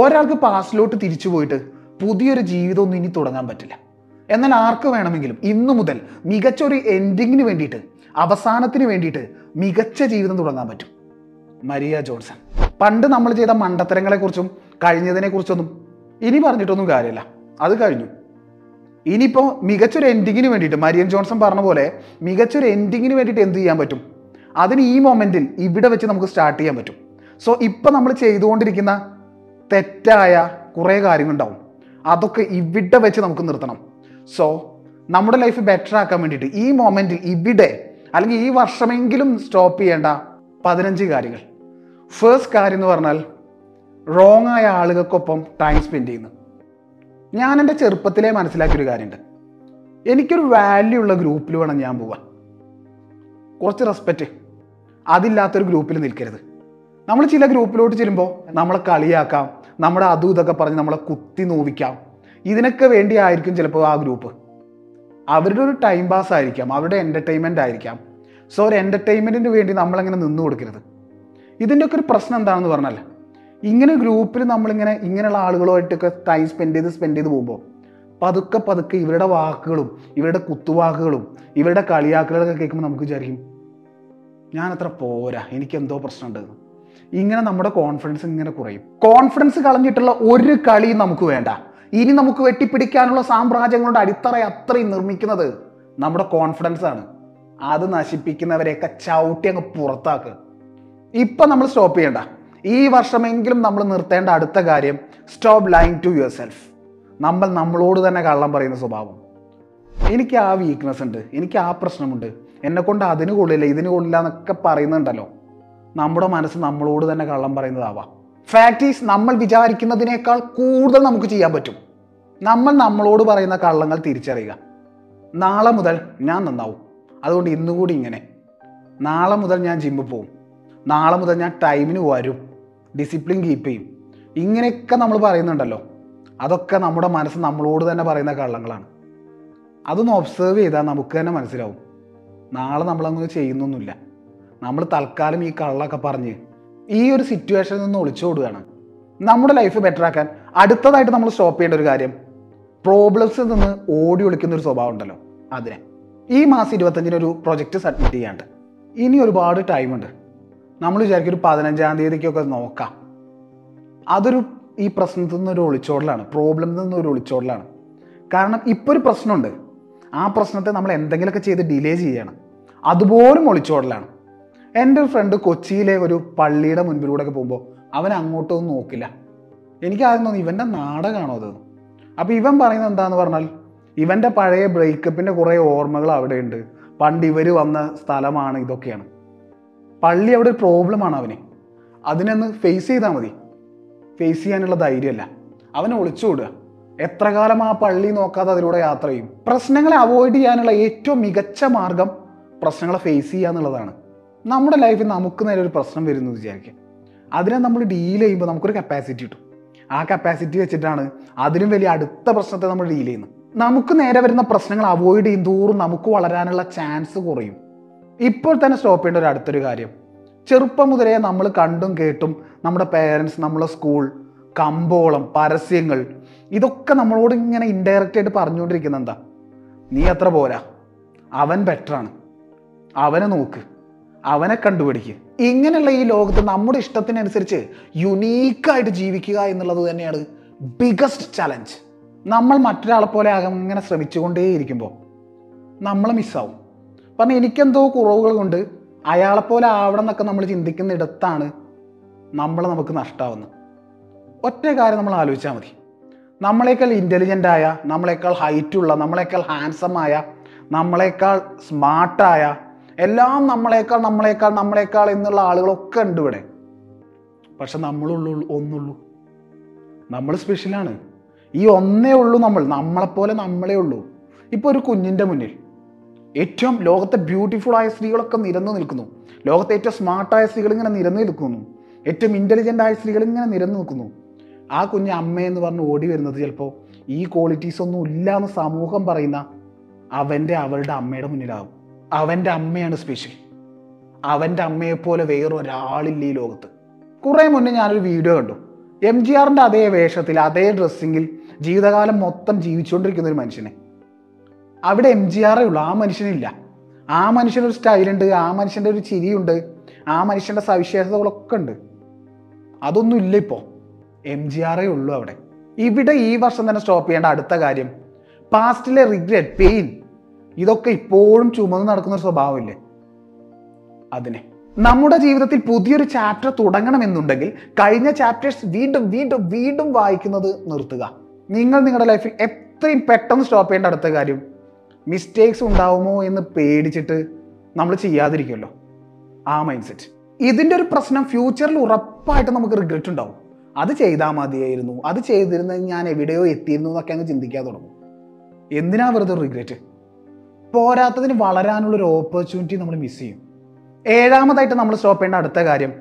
ഒരാൾക്ക് പാസ്റ്റിലോട്ട് തിരിച്ചു പോയിട്ട് പുതിയൊരു ജീവിതമൊന്നും ഇനി തുടങ്ങാൻ പറ്റില്ല. എന്നാൽ ആർക്ക് വേണമെങ്കിലും ഇന്നു മുതൽ മികച്ച ഒരു എൻഡിങ്ങിന് വേണ്ടിയിട്ട് അവസാനത്തിന് വേണ്ടിയിട്ട് മികച്ച ജീവിതം തുടങ്ങാൻ പറ്റും. Maria Johnson. പണ്ട് നമ്മൾ ചെയ്ത മണ്ടത്തരങ്ങളെക്കുറിച്ചും കഴിഞ്ഞതിനെക്കുറിച്ചൊന്നും ഇനി പറഞ്ഞിട്ടൊന്നും കാര്യമില്ല. അത് കഴിഞ്ഞു. ഇനിയിപ്പോൾ മികച്ചൊരു എൻഡിങ്ങിന് വേണ്ടിയിട്ട് മരിയൻ ജോൺസൺ പറഞ്ഞ പോലെ മികച്ചൊരു എൻഡിങ്ങിന് വേണ്ടിയിട്ട് എന്ത് ചെയ്യാൻ പറ്റും? അതിന് ഈ മൊമെന്റിൽ ഇവിടെ വെച്ച് നമുക്ക് സ്റ്റാർട്ട് ചെയ്യാൻ പറ്റും. സോ ഇപ്പം നമ്മൾ ചെയ്തുകൊണ്ടിരിക്കുന്ന തെറ്റായ കുറേ കാര്യങ്ങളുണ്ടാവും. അതൊക്കെ ഇവിടെ വെച്ച് നമുക്ക് നിർത്തണം. സോ നമ്മുടെ ലൈഫ് ബെറ്റർ ആക്കാൻ വേണ്ടിയിട്ട് ഈ മൊമെന്റിൽ ഇവിടെ അല്ലെങ്കിൽ ഈ വർഷമെങ്കിലും സ്റ്റോപ്പ് ചെയ്യേണ്ട പതിനഞ്ച് കാര്യങ്ങൾ. ഫേസ്റ്റ് കാര്യം എന്ന് പറഞ്ഞാൽ റോങ് ആയ ആളുകൾക്കൊപ്പം ടൈം സ്പെൻഡ് ചെയ്യുന്നു. ഞാൻ എന്റെ ചെറുപ്പത്തിലേ മനസ്സിലാക്കിയൊരു കാര്യമുണ്ട്. എനിക്കൊരു വാല്യൂ ഉള്ള ഗ്രൂപ്പിൽ വേണം ഞാൻ പോവാൻ. കുറച്ച് റെസ്പെക്റ്റ് അതില്ലാത്തൊരു ഗ്രൂപ്പിൽ നിൽക്കരുത്. നമ്മൾ ചില ഗ്രൂപ്പിലോട്ട് ചെല്ലുമ്പോൾ നമ്മളെ കളിയാക്കാം നമ്മുടെ അതും ഇതൊക്കെ പറഞ്ഞ് നമ്മളെ കുത്തി നോവിക്കാം. ഇതിനൊക്കെ വേണ്ടിയായിരിക്കും ചിലപ്പോൾ ആ ഗ്രൂപ്പ്. അവരുടെ ഒരു ടൈം പാസ് ആയിരിക്കാം അവരുടെ എന്റർടൈൻമെന്റ് ആയിരിക്കാം. സോ ഒരു എന്റർടൈൻമെന്റിന് വേണ്ടി നമ്മളങ്ങനെ നിന്നു കൊടുക്കരുത്? ഇതിന്റെ ഒക്കെ ഒരു പ്രശ്നം എന്താണെന്ന് പറഞ്ഞാൽ ഇങ്ങനെ ഗ്രൂപ്പിൽ നമ്മളിങ്ങനെ ഇങ്ങനെയുള്ള ആളുകളുമായിട്ടൊക്കെ ടൈം സ്പെൻഡ് ചെയ്ത് സ്പെൻഡ് ചെയ്ത് പോകുമ്പോൾ പതുക്കെ പതുക്കെ ഇവരുടെ വാക്കുകളും ഇവരുടെ കുത്തുവാക്കുകളും ഇവരുടെ കളിയാക്കലുകളൊക്കെ കേൾക്കുമ്പോൾ നമുക്ക് വിചാരിക്കും അത്ര പോരാ എനിക്ക് എന്തോ പ്രശ്നമുണ്ട്. ഇങ്ങനെ നമ്മുടെ കോൺഫിഡൻസ് ഇങ്ങനെ കുറയും. കോൺഫിഡൻസ് കളഞ്ഞിട്ടുള്ള ഒരു കളിയും നമുക്ക് വേണ്ട. ഇനി നമുക്ക് വെട്ടിപ്പിടിക്കാനുള്ള സാമ്രാജ്യങ്ങളുടെ അടിത്തറ അത്രയും നിർമ്മിക്കുന്നത് നമ്മുടെ കോൺഫിഡൻസ് ആണ്. അത് നശിപ്പിക്കുന്നവരെയൊക്കെ ചവിട്ടി അങ്ങ് പുറത്താക്കുക ഇപ്പം നമ്മൾ സ്റ്റോപ്പ് ചെയ്യണ്ട. ഈ വർഷമെങ്കിലും നമ്മൾ നിർത്തേണ്ട അടുത്ത കാര്യം stop lying to yourself നമ്മൾ നമ്മളോട് തന്നെ കള്ളം പറയുന്ന സ്വഭാവം. എനിക്ക് ആ വീക്ക്നെസ് ഉണ്ട്. എനിക്ക് ആ പ്രശ്നമുണ്ട്. എന്നെ കൊണ്ട് അതിന് കൊള്ളില്ല ഇതിന് കൊള്ളില്ല എന്നൊക്കെ പറയുന്നുണ്ടല്ലോ. നമ്മുടെ മനസ്സ് നമ്മളോട് തന്നെ കള്ളം പറയുന്നതാവാം. ഈസ് നമ്മൾ വിചാരിക്കുന്നതിനേക്കാൾ കൂടുതൽ നമുക്ക് ചെയ്യാൻ പറ്റും. നമ്മൾ നമ്മളോട് പറയുന്ന കള്ളങ്ങൾ തിരിച്ചറിയുക. നാളെ മുതൽ ഞാൻ നന്നാവും. അതുകൊണ്ട് ഇന്നുകൂടി ഇങ്ങനെ. നാളെ മുതൽ ഞാൻ ജിമ്മിൽ പോവും. നാളെ മുതൽ ഞാൻ ടൈമിന് വരും. ഡിസിപ്ലിൻ കീപ്പ് ചെയ്യും. ഇങ്ങനെയൊക്കെ നമ്മൾ പറയുന്നുണ്ടല്ലോ. അതൊക്കെ നമ്മുടെ മനസ്സ് നമ്മളോട് തന്നെ പറയുന്ന കള്ളങ്ങളാണ്. അതൊന്ന് ഒബ്സേർവ് ചെയ്താൽ നമുക്ക് തന്നെ മനസ്സിലാവും. നാളെ നമ്മളങ്ങനെ ചെയ്യുന്നൊന്നുമില്ല. നമ്മൾ തൽക്കാലം ഈ കള്ളൊക്കെ പറഞ്ഞ് ഈ ഒരു സിറ്റുവേഷനിൽ നിന്ന് ഒളിച്ചോടുകയാണ് നമ്മുടെ ലൈഫ് ബെറ്റർ ആക്കാൻ അടുത്തതായിട്ട് നമ്മൾ സ്റ്റോപ്പ് ചെയ്യേണ്ട ഒരു കാര്യം പ്രോബ്ലംസിൽ നിന്ന് ഓടി ഒളിക്കുന്ന ഒരു സ്വഭാവം ഉണ്ടല്ലോ അതിനെ. ഈ മാസം ഇരുപത്തഞ്ചിന് ഒരു പ്രൊജക്റ്റ് സബ്മിറ്റ് ചെയ്യാണ്ട്. ഇനി ഒരുപാട് ടൈമുണ്ട് നമ്മൾ വിചാരിക്കും ഒരു പതിനഞ്ചാം തീയതിക്കൊക്കെ നോക്കാം. അതൊരു ഈ പ്രശ്നത്തിൽ നിന്നൊരു ഒളിച്ചോടലാണ് പ്രോബ്ലത്തിൽ നിന്നൊരു ഒളിച്ചോടലാണ്. കാരണം ഇപ്പോൾ ഒരു പ്രശ്നമുണ്ട്. ആ പ്രശ്നത്തെ നമ്മൾ എന്തെങ്കിലുമൊക്കെ ചെയ്ത് ഡിലേ ചെയ്യണം. അതുപോലും ഒളിച്ചോടലാണ്. എന്റെ ഒരു ഫ്രണ്ട് കൊച്ചിയിലെ ഒരു പള്ളിയുടെ മുൻപിലൂടെയൊക്കെ പോകുമ്പോൾ അവൻ അങ്ങോട്ടൊന്നും നോക്കില്ല. എനിക്ക് ആദ്യം തോന്നി ഇവന്റെ നാടകമാണോ അത്? അപ്പോൾ ഇവൻ പറയുന്നത് എന്താന്ന് പറഞ്ഞാൽ ഇവന്റെ പഴയ ബ്രേക്കപ്പിന്റെ കുറേ ഓർമ്മകൾ അവിടെയുണ്ട്. പണ്ട് ഇവർ വന്ന സ്ഥലമാണ് ഇതൊക്കെയാണ്. പള്ളി അവിടെ ഒരു പ്രോബ്ലമാണ് അവന്. അതിനൊന്ന് ഫേസ് ചെയ്താൽ മതി. ഫേസ് ചെയ്യാനുള്ള ധൈര്യമല്ല. അവനെ ഒളിച്ചുവിടുക എത്ര കാലം ആ പള്ളി നോക്കാതെ അതിലൂടെ യാത്ര ചെയ്യും? പ്രശ്നങ്ങളെ അവോയ്ഡ് ചെയ്യാനുള്ള ഏറ്റവും മികച്ച മാർഗം പ്രശ്നങ്ങളെ ഫേസ് ചെയ്യുക എന്നുള്ളതാണ് നമ്മുടെ ലൈഫിൽ നമുക്ക് നേരെ ഒരു പ്രശ്നം വരുന്നത് വിചാരിക്കുക അതിനെ നമ്മൾ ഡീൽ ചെയ്യുമ്പോൾ നമുക്കൊരു കപ്പാസിറ്റി കിട്ടും. ആ കപ്പാസിറ്റി വെച്ചിട്ടാണ് അതിലും വലിയ അടുത്ത പ്രശ്നത്തെ നമ്മൾ ഡീൽ ചെയ്യുന്നത്. നമുക്ക് നേരെ വരുന്ന പ്രശ്നങ്ങൾ അവോയ്ഡ് ചെയ്യും. തോറും നമുക്ക് വളരാനുള്ള ചാൻസ് കുറയും. ഇപ്പോൾ തന്നെ സ്റ്റോപ്പ് ചെയ്യേണ്ട ഒരു അടുത്തൊരു കാര്യം. ചെറുപ്പം മുതലേ നമ്മൾ കണ്ടും കേട്ടും നമ്മുടെ പേരൻസ് നമ്മളെ സ്കൂൾ കമ്പോളം പരസ്യങ്ങൾ ഇതൊക്കെ നമ്മളോട് ഇങ്ങനെ ഇൻഡയറക്റ്റ് ആയിട്ട് പറഞ്ഞുകൊണ്ടിരിക്കുന്ന എന്താ? നീ അത്ര പോരാ. അവൻ ബെറ്ററാണ് അവനെ നോക്ക്. അവനെ കണ്ടുപിടിക്കുക ഇങ്ങനെയുള്ള ഈ ലോകത്ത് നമ്മുടെ ഇഷ്ടത്തിനനുസരിച്ച് യുണീക്കായിട്ട് ജീവിക്കുക എന്നുള്ളത് തന്നെയാണ് ബിഗസ്റ്റ് ചലഞ്ച് നമ്മൾ മറ്റൊരാളെ പോലെ അങ്ങനെ ശ്രമിച്ചുകൊണ്ടേയിരിക്കുമ്പോൾ നമ്മൾ മിസ്സാവും പറഞ്ഞാൽ എനിക്കെന്തോ കുറവുകൾ കൊണ്ട് അയാളെപ്പോലെ ആവണം എന്നൊക്കെ നമ്മൾ ചിന്തിക്കുന്നിടത്താണ് നമ്മൾ നമുക്ക് നഷ്ടമാവുന്നത് ഒറ്റ കാര്യം നമ്മൾ ആലോചിച്ചാൽ മതി. നമ്മളെക്കാൾ ഇന്റലിജന്റ് ആയ നമ്മളെക്കാൾ ഹൈറ്റുള്ള നമ്മളെക്കാൾ ഹാൻസം ആയ നമ്മളെക്കാൾ സ്മാർട്ടായ എല്ലാം നമ്മളെക്കാൾ നമ്മളെക്കാൾ നമ്മളെക്കാൾ എന്നുള്ള ആളുകളൊക്കെ ഉണ്ട് ഇവിടെ. പക്ഷെ നമ്മളുള്ളൂ ഒന്നുള്ളൂ. നമ്മൾ സ്പെഷ്യലാണ് ഈ ഒന്നേ ഉള്ളൂ നമ്മൾ. നമ്മളെപ്പോലെ നമ്മളേ ഉള്ളൂ. ഇപ്പോൾ ഒരു കുഞ്ഞിന്റെ മുന്നിൽ ഏറ്റവും ലോകത്തെ ബ്യൂട്ടിഫുൾ ആയ സ്ത്രീകളൊക്കെ നിരന്നു നിൽക്കുന്നു. ലോകത്തെ ഏറ്റവും സ്മാർട്ടായ സ്ത്രീകൾ ഇങ്ങനെ നിരന്നു നിൽക്കുന്നു. ഏറ്റവും ഇന്റലിജന്റ് ആയ സ്ത്രീകൾ ഇങ്ങനെ നിരന്നു നിൽക്കുന്നു. ആ കുഞ്ഞ് അമ്മയെന്ന് പറഞ്ഞ് ഓടി വരുന്നത് ചിലപ്പോൾ ഈ ക്വാളിറ്റീസ് ഒന്നും ഇല്ല എന്ന് സമൂഹം പറയുന്ന അവന്റെ അവളുടെ അമ്മയുടെ മുന്നിലാവും. അവന്റെ അമ്മയാണ് സ്പെഷ്യൽ അവന്റെ അമ്മയെപ്പോലെ വേറെ ഒരാളില്ല ഈ ലോകത്ത്. കുറേ മുന്നേ ഞാനൊരു വീഡിയോ കണ്ടു. എം ജി ആറിന്റെ അതേ വേഷത്തിൽ അതേ ഡ്രസ്സിങ്ങിൽ ജീവിതകാലം മൊത്തം ജീവിച്ചുകൊണ്ടിരിക്കുന്ന ഒരു മനുഷ്യനെ. അവിടെ എം ജി ആറേ ഉള്ളൂ. ആ മനുഷ്യനില്ല. ആ മനുഷ്യനൊരു സ്റ്റൈലുണ്ട് ആ മനുഷ്യന്റെ ഒരു ചിരിയുണ്ട് ആ മനുഷ്യന്റെ സവിശേഷതകളൊക്കെ ഉണ്ട്. അതൊന്നും ഇല്ല ഇപ്പോൾ എം ജി ആറേ ഉള്ളൂ അവിടെ. ഇവിടെ ഈ വർഷം തന്നെ സ്റ്റോപ്പ് ചെയ്യേണ്ട അടുത്ത കാര്യം പാസ്റ്റിലെ റിഗ്രറ്റ് പെയിൻ ഇതൊക്കെ ഇപ്പോഴും ചുമന്ന് നടക്കുന്ന ഒരു സ്വഭാവമില്ലേ? അതിനെ. നമ്മുടെ ജീവിതത്തിൽ പുതിയൊരു ചാപ്റ്റർ തുടങ്ങണമെന്നുണ്ടെങ്കിൽ കഴിഞ്ഞ ചാപ്റ്റേഴ്സ് വീണ്ടും വീണ്ടും വീണ്ടും വായിക്കുന്നത് നിർത്തുക. നിങ്ങൾ നിങ്ങളുടെ ലൈഫിൽ എത്രയും പെട്ടെന്ന് സ്റ്റോപ്പ് ചെയ്യേണ്ട അടുത്ത കാര്യം മിസ്റ്റേക്സ് ഉണ്ടാവുമോ എന്ന് പേടിച്ചിട്ട് നമ്മൾ ചെയ്യാതിരിക്കുമല്ലോ. ആ മൈൻഡ് സെറ്റ് ഇതിന്റെ ഒരു പ്രശ്നം ഫ്യൂച്ചറിൽ ഉറപ്പായിട്ട് നമുക്ക് റിഗ്രറ്റ് ഉണ്ടാവും. അത് ചെയ്താൽ മതിയായിരുന്നു. അത് ചെയ്തിരുന്നെങ്കിൽ ഞാൻ എവിടെയോ എത്തിയിരുന്നു എന്നൊക്കെ അങ്ങ് ചിന്തിക്കാൻ തുടങ്ങും. എന്തിനാ വെറുതെ റിഗ്രറ്റ് പോരാത്തതിന് വളരാനുള്ളൊരു ഓപ്പർച്യൂണിറ്റി നമ്മൾ മിസ് ചെയ്യും. ഏഴാമതായിട്ട് നമ്മൾ സ്റ്റോപ്പ് ചെയ്യേണ്ട അടുത്ത കാര്യം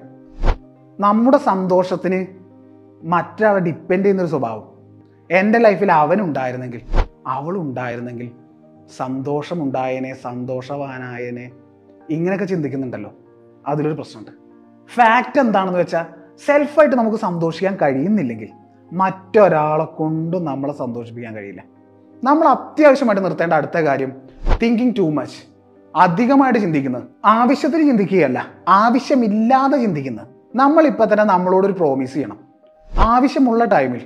നമ്മുടെ സന്തോഷത്തിന് മറ്റൊരാളെ ഡിപ്പെൻഡ് ചെയ്യുന്നൊരു സ്വഭാവം. എന്റെ ലൈഫിൽ അവനുണ്ടായിരുന്നെങ്കിൽ അവളുണ്ടായിരുന്നെങ്കിൽ സന്തോഷമുണ്ടായനെ സന്തോഷവാനായനെ ഇങ്ങനെയൊക്കെ ചിന്തിക്കുന്നുണ്ടല്ലോ. അതിലൊരു പ്രശ്നമുണ്ട്. ഫാക്റ്റ് എന്താണെന്ന് വെച്ചാൽ സെൽഫായിട്ട് നമുക്ക് സന്തോഷിക്കാൻ കഴിയുന്നില്ലെങ്കിൽ മറ്റൊരാളെ കൊണ്ടും നമ്മളെ സന്തോഷിപ്പിക്കാൻ കഴിയില്ല. നമ്മൾ അത്യാവശ്യമായിട്ട് നിർത്തേണ്ട അടുത്ത കാര്യം തിങ്കിങ് ടു മച്ച് അധികമായിട്ട് ചിന്തിക്കുന്നത്. ആവശ്യത്തിന് ചിന്തിക്കുകയല്ല. ആവശ്യമില്ലാതെ ചിന്തിക്കുന്നത്. നമ്മൾ ഇപ്പം തന്നെ നമ്മളോടൊരു പ്രോമിസ് ചെയ്യണം. ആവശ്യമുള്ള ടൈമിൽ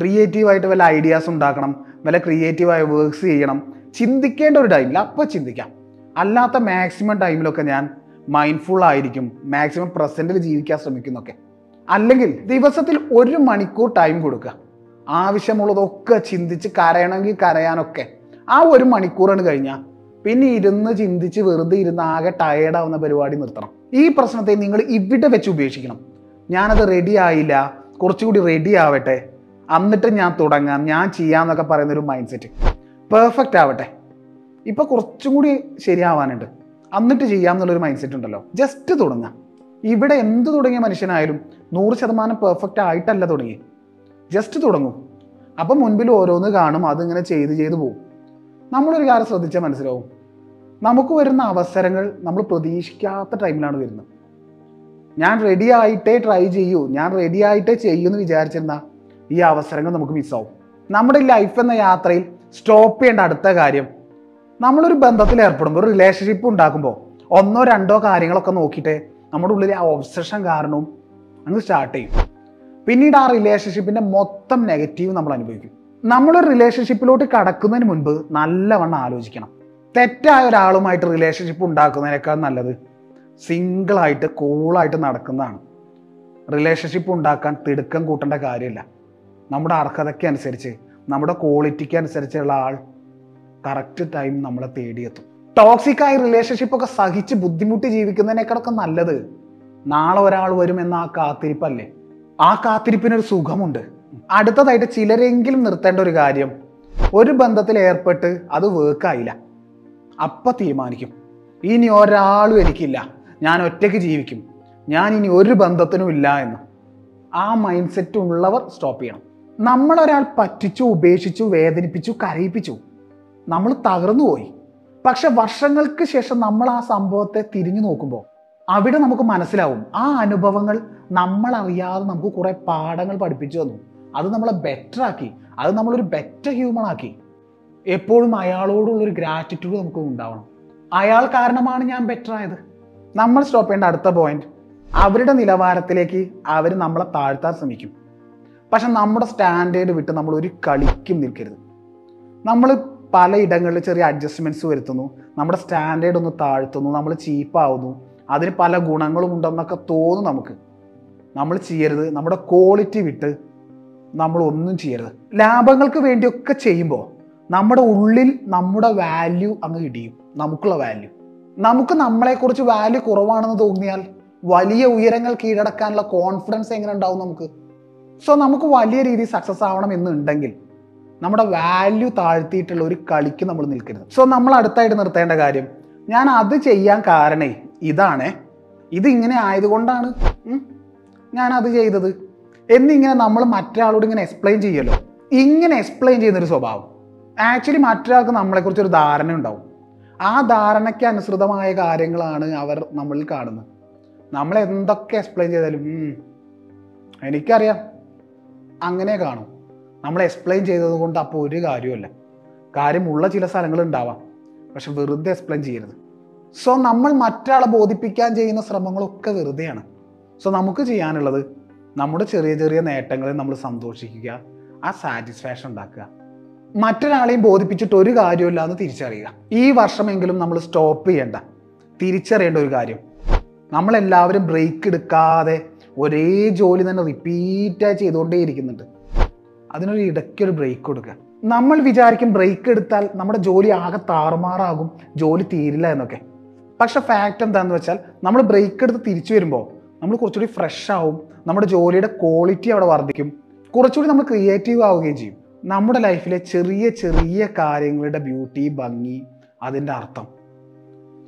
ക്രിയേറ്റീവായിട്ട് വല്ല ഐഡിയാസ് ഉണ്ടാക്കണം. വല്ല ക്രിയേറ്റീവായ വർക്ക്സ് ചെയ്യണം. ചിന്തിക്കേണ്ട ഒരു ടൈമിൽ അപ്പോൾ ചിന്തിക്കാം. അല്ലാത്ത മാക്സിമം ടൈമിലൊക്കെ ഞാൻ മൈൻഡ്ഫുൾ ആയിരിക്കും. മാക്സിമം പ്രസന്റിൽ ജീവിക്കാൻ ശ്രമിക്കുന്നൊക്കെ. അല്ലെങ്കിൽ ദിവസത്തിൽ ഒരു മണിക്കൂർ ടൈം കൊടുക്കുക. ആവശ്യമുള്ളതൊക്കെ ചിന്തിച്ച് കരയണമെങ്കിൽ കരയാനൊക്കെ. ആ ഒരു മണിക്കൂറാണ് കഴിഞ്ഞാൽ പിന്നെ ഇരുന്ന് ചിന്തിച്ച് വെറുതെ ഇരുന്ന് ആകെ ടയേർഡാവുന്ന പരിപാടി നിർത്തണം. ഈ പ്രശ്നത്തെ നിങ്ങൾ ഇവിടെ വെച്ച് ഉപേക്ഷിക്കണം. ഞാനത് റെഡി ആയില്ല. കുറച്ചുകൂടി റെഡി ആവട്ടെ. എന്നിട്ട് ഞാൻ തുടങ്ങാം. ഞാൻ ചെയ്യാമെന്നൊക്കെ പറയുന്നൊരു മൈൻഡ് സെറ്റ് പെർഫെക്റ്റ് ആവട്ടെ. ഇപ്പൊ കുറച്ചും കൂടി ശരിയാവാനുണ്ട്. എന്നിട്ട് ചെയ്യാം എന്നുള്ളൊരു മൈൻഡ് സെറ്റ് ഉണ്ടല്ലോ. ജസ്റ്റ് തുടങ്ങാം. ഇവിടെ എന്ത് തുടങ്ങിയ മനുഷ്യനായാലും നൂറ് ശതമാനം പെർഫെക്റ്റ് ആയിട്ടല്ല തുടങ്ങി ജസ്റ്റ് തുടങ്ങും. അപ്പം മുൻപിൽ ഓരോന്ന് കാണും. അതിങ്ങനെ ചെയ്ത് ചെയ്ത് പോകും നമ്മളൊരു കാര്യം ശ്രദ്ധിച്ചാൽ മനസ്സിലാവും. നമുക്ക് വരുന്ന അവസരങ്ങൾ നമ്മൾ പ്രതീക്ഷിക്കാത്ത ടൈമിലാണ് വരുന്നത്. ഞാൻ റെഡി ആയിട്ടേ ട്രൈ ചെയ്യൂ. ഞാൻ റെഡി ആയിട്ടേ ചെയ്യൂ എന്ന് വിചാരിച്ചിരുന്ന ഈ അവസരങ്ങൾ നമുക്ക് മിസ്സാവും നമ്മുടെ ലൈഫ് എന്ന യാത്രയിൽ സ്റ്റോപ്പ് ചെയ്യേണ്ട അടുത്ത കാര്യം നമ്മളൊരു ബന്ധത്തിൽ ഏർപ്പെടുമ്പോൾ ഒരു റിലേഷൻഷിപ്പ് ഉണ്ടാക്കുമ്പോൾ ഒന്നോ രണ്ടോ കാര്യങ്ങളൊക്കെ നോക്കിയിട്ട് നമ്മുടെ ഉള്ളിൽ ആ ഒബ്സഷൻ കാരണവും അങ്ങ് സ്റ്റാർട്ട് ചെയ്യും. പിന്നീട് ആ റിലേഷൻഷിപ്പിന്റെ മൊത്തം നെഗറ്റീവ് നമ്മൾ അനുഭവിക്കും. നമ്മളൊരു റിലേഷൻഷിപ്പിലോട്ട് കടക്കുന്നതിന് മുൻപ് നല്ലവണ്ണം ആലോചിക്കണം. തെറ്റായ ഒരാളുമായിട്ട് റിലേഷൻഷിപ്പ് ഉണ്ടാക്കുന്നതിനേക്കാൾ നല്ലത് സിംഗിളായിട്ട് കൂളായിട്ട് നടക്കുന്നതാണ്. റിലേഷൻഷിപ്പ് ഉണ്ടാക്കാൻ തിടുക്കം കൂട്ടേണ്ട കാര്യമില്ല. നമ്മുടെ അർഹതയ്ക്ക് അനുസരിച്ച് നമ്മുടെ ക്വാളിറ്റിക്ക് അനുസരിച്ചുള്ള ആൾ കറക്റ്റ് ടൈം നമ്മളെ തേടിയെത്തും. ടോക്സിക് ആയ റിലേഷൻഷിപ്പ് ഒക്കെ സഹിച്ച് ബുദ്ധിമുട്ടി ജീവിക്കുന്നതിനേക്കാളൊക്കെ നല്ലത് നാളെ ഒരാൾ വരുമെന്ന ആ കാത്തിരിപ്പല്ലേ? ആ കാത്തിരിപ്പിനൊരു സുഖമുണ്ട്. അടുത്തതായിട്ട് ചിലരെങ്കിലും നിർത്തേണ്ട ഒരു കാര്യം ഒരു ബന്ധത്തിൽ ഏർപ്പെട്ട് അത് വേക്കായില്ല അപ്പൊ തീരുമാനിക്കും. ഇനി ഒരാളും എനിക്കില്ല. ഞാൻ ഒറ്റയ്ക്ക് ജീവിക്കും. ഞാൻ ഇനി ഒരു ബന്ധത്തിനും ഇല്ല എന്ന്. ആ മൈൻഡ് സെറ്റ് ഉള്ളവർ സ്റ്റോപ്പ് ചെയ്യണം. നമ്മളൊരാൾ പറ്റിച്ചു ഉപേക്ഷിച്ചു വേദനിപ്പിച്ചു കരയിപ്പിച്ചു. നമ്മൾ തകർന്നു പോയി. പക്ഷെ വർഷങ്ങൾക്ക് ശേഷം നമ്മൾ ആ സംഭവത്തെ തിരിഞ്ഞു നോക്കുമ്പോൾ അവിടെ നമുക്ക് മനസ്സിലാവും. ആ അനുഭവങ്ങൾ നമ്മൾ അറിയാതെ നമുക്ക് കുറെ പാഠങ്ങൾ പഠിപ്പിച്ചു തന്നു. അത് നമ്മളെ ബെറ്റർ ആക്കി. അത് നമ്മളൊരു ബെറ്റർ ഹ്യൂമൺ ആക്കി. എപ്പോഴും അയാളോടുള്ള ഒരു ഗ്രാറ്റിറ്റ്യൂഡ് നമുക്ക് ഉണ്ടാവണം. അയാൾ കാരണമാണ് ഞാൻ ബെറ്റർ ആയത്. നമ്മൾ സ്റ്റോപ്പ് ചെയ്യേണ്ട അടുത്ത പോയിന്റ് അവരുടെ നിലവാരത്തിലേക്ക് അവർ നമ്മളെ താഴ്ത്താൻ ശ്രമിക്കും. പക്ഷെ നമ്മുടെ സ്റ്റാൻഡേർഡ് വിട്ട് നമ്മൾ ഒരു കളിക്കും നിൽക്കരുത്. നമ്മൾ പലയിടങ്ങളിൽ ചെറിയ അഡ്ജസ്റ്റ്മെന്റ്സ് വരുത്തുന്നു. നമ്മുടെ സ്റ്റാൻഡേർഡ് ഒന്ന് താഴ്ത്തുന്നു. നമ്മൾ ചീപ്പാവുന്നു അതിന് പല ഗുണങ്ങളും ഉണ്ടെന്നൊക്കെ തോന്നും നമുക്ക്. നമ്മൾ ചെയ്യരുത്. നമ്മുടെ ക്വാളിറ്റി വിട്ട് നമ്മൾ ഒന്നും ചെയ്യരുത്. ലാഭങ്ങൾക്ക് വേണ്ടിയൊക്കെ ചെയ്യുമ്പോൾ നമ്മുടെ ഉള്ളിൽ നമ്മുടെ വാല്യൂ അങ്ങ് ഇടിയും. നമുക്കുള്ള വാല്യൂ നമുക്ക് നമ്മളെക്കുറിച്ച് വാല്യൂ കുറവാണെന്ന് തോന്നിയാൽ വലിയ ഉയരങ്ങൾ കീഴടക്കാനുള്ള കോൺഫിഡൻസ് എങ്ങനെ ഉണ്ടാവും നമുക്ക്? സോ നമുക്ക് വലിയ രീതിയിൽ സക്സസ് ആവണം എന്നുണ്ടെങ്കിൽ നമ്മുടെ വാല്യൂ താഴ്ത്തിയിട്ടുള്ള ഒരു കളിക്ക് നമ്മൾ നിൽക്കരുത്. സോ നമ്മൾ അടുത്തായിട്ട് നിർത്തേണ്ട കാര്യം ഞാൻ അത് ചെയ്യാൻ കാരണേ ഇതാണേ. ഇത് ഇങ്ങനെ ആയതുകൊണ്ടാണ് ഞാൻ അത് ചെയ്തത്. എന്നിങ്ങനെ നമ്മൾ മറ്റൊരാളോട് ഇങ്ങനെ എക്സ്പ്ലെയിൻ ചെയ്യുമല്ലോ ഇങ്ങനെ എക്സ്പ്ലെയിൻ ചെയ്യുന്നൊരു സ്വഭാവം. ആക്ച്വലി മറ്റൊരാൾക്ക് നമ്മളെക്കുറിച്ച് ഒരു ധാരണ ഉണ്ടാവും. ആ ധാരണയ്ക്ക് അനുസൃതമായ കാര്യങ്ങളാണ് അവർ നമ്മളിൽ കാണുന്നത്. നമ്മൾ എന്തൊക്കെ എക്സ്പ്ലെയിൻ ചെയ്താലും "ഉം, എനിക്കറിയാം. അങ്ങനെ കാണും. നമ്മൾ എക്സ്പ്ലെയിൻ ചെയ്തത് കൊണ്ട് അപ്പോൾ ഒരു കാര്യമല്ല കാര്യമുള്ള ചില സ്ഥലങ്ങൾ ഉണ്ടാവാം. പക്ഷെ വെറുതെ എക്സ്പ്ലെയിൻ ചെയ്യരുത്. സോ നമ്മൾ മറ്റൊരാളെ ബോധിപ്പിക്കാൻ ചെയ്യുന്ന ശ്രമങ്ങളൊക്കെ വെറുതെയാണ്. സോ നമുക്ക് ചെയ്യാനുള്ളത് നമ്മുടെ ചെറിയ ചെറിയ നേട്ടങ്ങളെ നമ്മൾ സന്തോഷിക്കുക ആ സാറ്റിസ്ഫാക്ഷൻ ഉണ്ടാക്കുക. മറ്റൊരാളെയും ബോധിപ്പിച്ചിട്ട് ഒരു കാര്യമില്ല എന്ന് തിരിച്ചറിയുക. ഈ വർഷമെങ്കിലും നമ്മൾ സ്റ്റോപ്പ് ചെയ്യേണ്ട തിരിച്ചറിയേണ്ട ഒരു കാര്യം. നമ്മളെല്ലാവരും ബ്രേക്ക് എടുക്കാതെ ഒരേ ജോലി തന്നെ റിപ്പീറ്റായി ചെയ്തുകൊണ്ടേ ഇരിക്കുന്നുണ്ട്. അതിനൊരു ഇടയ്ക്കൊരു ബ്രേക്ക് കൊടുക്കുക. നമ്മൾ വിചാരിക്കും ബ്രേക്ക് എടുത്താൽ നമ്മുടെ ജോലി ആകെ താറുമാറാകും ജോലി തീരില്ല എന്നൊക്കെ. പക്ഷെ ഫാക്റ്റ് എന്താണെന്ന് വെച്ചാൽ നമ്മൾ ബ്രേക്ക് എടുത്ത് തിരിച്ചു വരുമ്പോൾ നമ്മൾ കുറച്ചുകൂടി ഫ്രഷ് ആവും. നമ്മുടെ ജോലിയുടെ ക്വാളിറ്റി അവിടെ വർദ്ധിക്കും. കുറച്ചുകൂടി നമ്മൾ ക്രിയേറ്റീവ് ആവുകയും ചെയ്യും. നമ്മുടെ ലൈഫിലെ ചെറിയ ചെറിയ കാര്യങ്ങളുടെ ബ്യൂട്ടി ഭംഗി അതിന്റെ അർത്ഥം.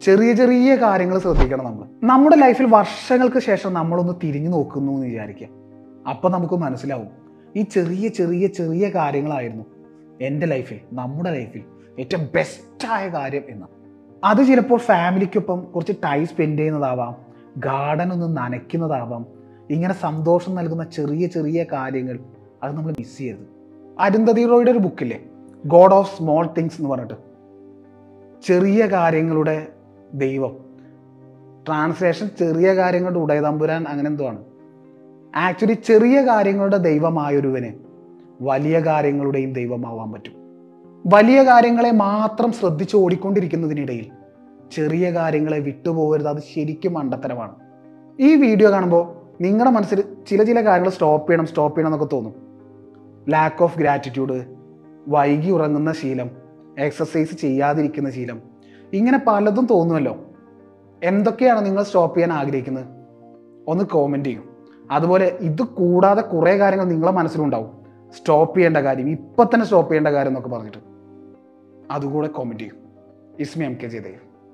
ചെറിയ ചെറിയ കാര്യങ്ങൾ ശ്രദ്ധിക്കണം നമ്മൾ. നമ്മുടെ ലൈഫിൽ വർഷങ്ങൾക്ക് ശേഷം നമ്മളൊന്ന് തിരിഞ്ഞു നോക്കുന്നു എന്ന് വിചാരിക്കുക. അപ്പം നമുക്ക് മനസ്സിലാവും. ഈ ചെറിയ ചെറിയ ചെറിയ കാര്യങ്ങളായിരുന്നു എന്റെ ലൈഫിൽ നമ്മുടെ ലൈഫിൽ ഏറ്റവും ബെസ്റ്റായ കാര്യം എന്ന് അത് ചിലപ്പോൾ ഫാമിലിക്കൊപ്പം കുറച്ച് ടൈം സ്പെൻഡ് ചെയ്യുന്നതാവാം. ഗാർഡൻ ഒന്ന് നനയ്ക്കുന്നതാവാം. ഇങ്ങനെ സന്തോഷം നൽകുന്ന ചെറിയ ചെറിയ കാര്യങ്ങൾ അത് നമ്മൾ മിസ് ചെയ്യരുത്. അരുന്ധതി റോയുടെ ഒരു ബുക്കില്ലേ ഗോഡ് ഓഫ് സ്മോൾ തിങ്സ് എന്ന് പറഞ്ഞിട്ട്. ചെറിയ കാര്യങ്ങളുടെ ദൈവം. ട്രാൻസ്ലേഷൻ ചെറിയ കാര്യങ്ങളുടെ ഉടയതമ്പുരാൻ അങ്ങനെ എന്തോ ആണ്. ആക്ച്വലി ചെറിയ കാര്യങ്ങളുടെ ദൈവമായൊരുവന് വലിയ കാര്യങ്ങളുടെയും ദൈവമാവാൻ പറ്റും. വലിയ കാര്യങ്ങളെ മാത്രം ശ്രദ്ധിച്ച് ഓടിക്കൊണ്ടിരിക്കുന്നതിനിടയിൽ ചെറിയ കാര്യങ്ങളെ വിട്ടുപോകരുത്. അത് ശരിക്കും മണ്ടത്തരമാണ്. ഈ വീഡിയോ കാണുമ്പോൾ നിങ്ങളുടെ മനസ്സിൽ ചില ചില കാര്യങ്ങൾ സ്റ്റോപ്പ് ചെയ്യണം സ്റ്റോപ്പ് ചെയ്യണം എന്നൊക്കെ തോന്നും. ലാക്ക് ഓഫ് ഗ്രാറ്റിറ്റ്യൂഡ് വൈകി ഉറങ്ങുന്ന ശീലം എക്സസൈസ് ചെയ്യാതിരിക്കുന്ന ശീലം ഇങ്ങനെ പലതും തോന്നുമല്ലോ. എന്തൊക്കെയാണ് നിങ്ങൾ സ്റ്റോപ്പ് ചെയ്യാൻ ആഗ്രഹിക്കുന്നത്? ഒന്ന് കോമന്റ് ചെയ്യും. അതുപോലെ ഇത് കൂടാതെ കുറേ കാര്യങ്ങൾ നിങ്ങളുടെ മനസ്സിലുണ്ടാവും. സ്റ്റോപ്പ് ചെയ്യേണ്ട കാര്യം ഇപ്പം തന്നെ സ്റ്റോപ്പ് ചെയ്യേണ്ട കാര്യം എന്നൊക്കെ പറഞ്ഞിട്ട്. അതുകൂടെ കോമന്റ് ചെയ്യും. ഇസ്മി എം കെ ജയദേവ്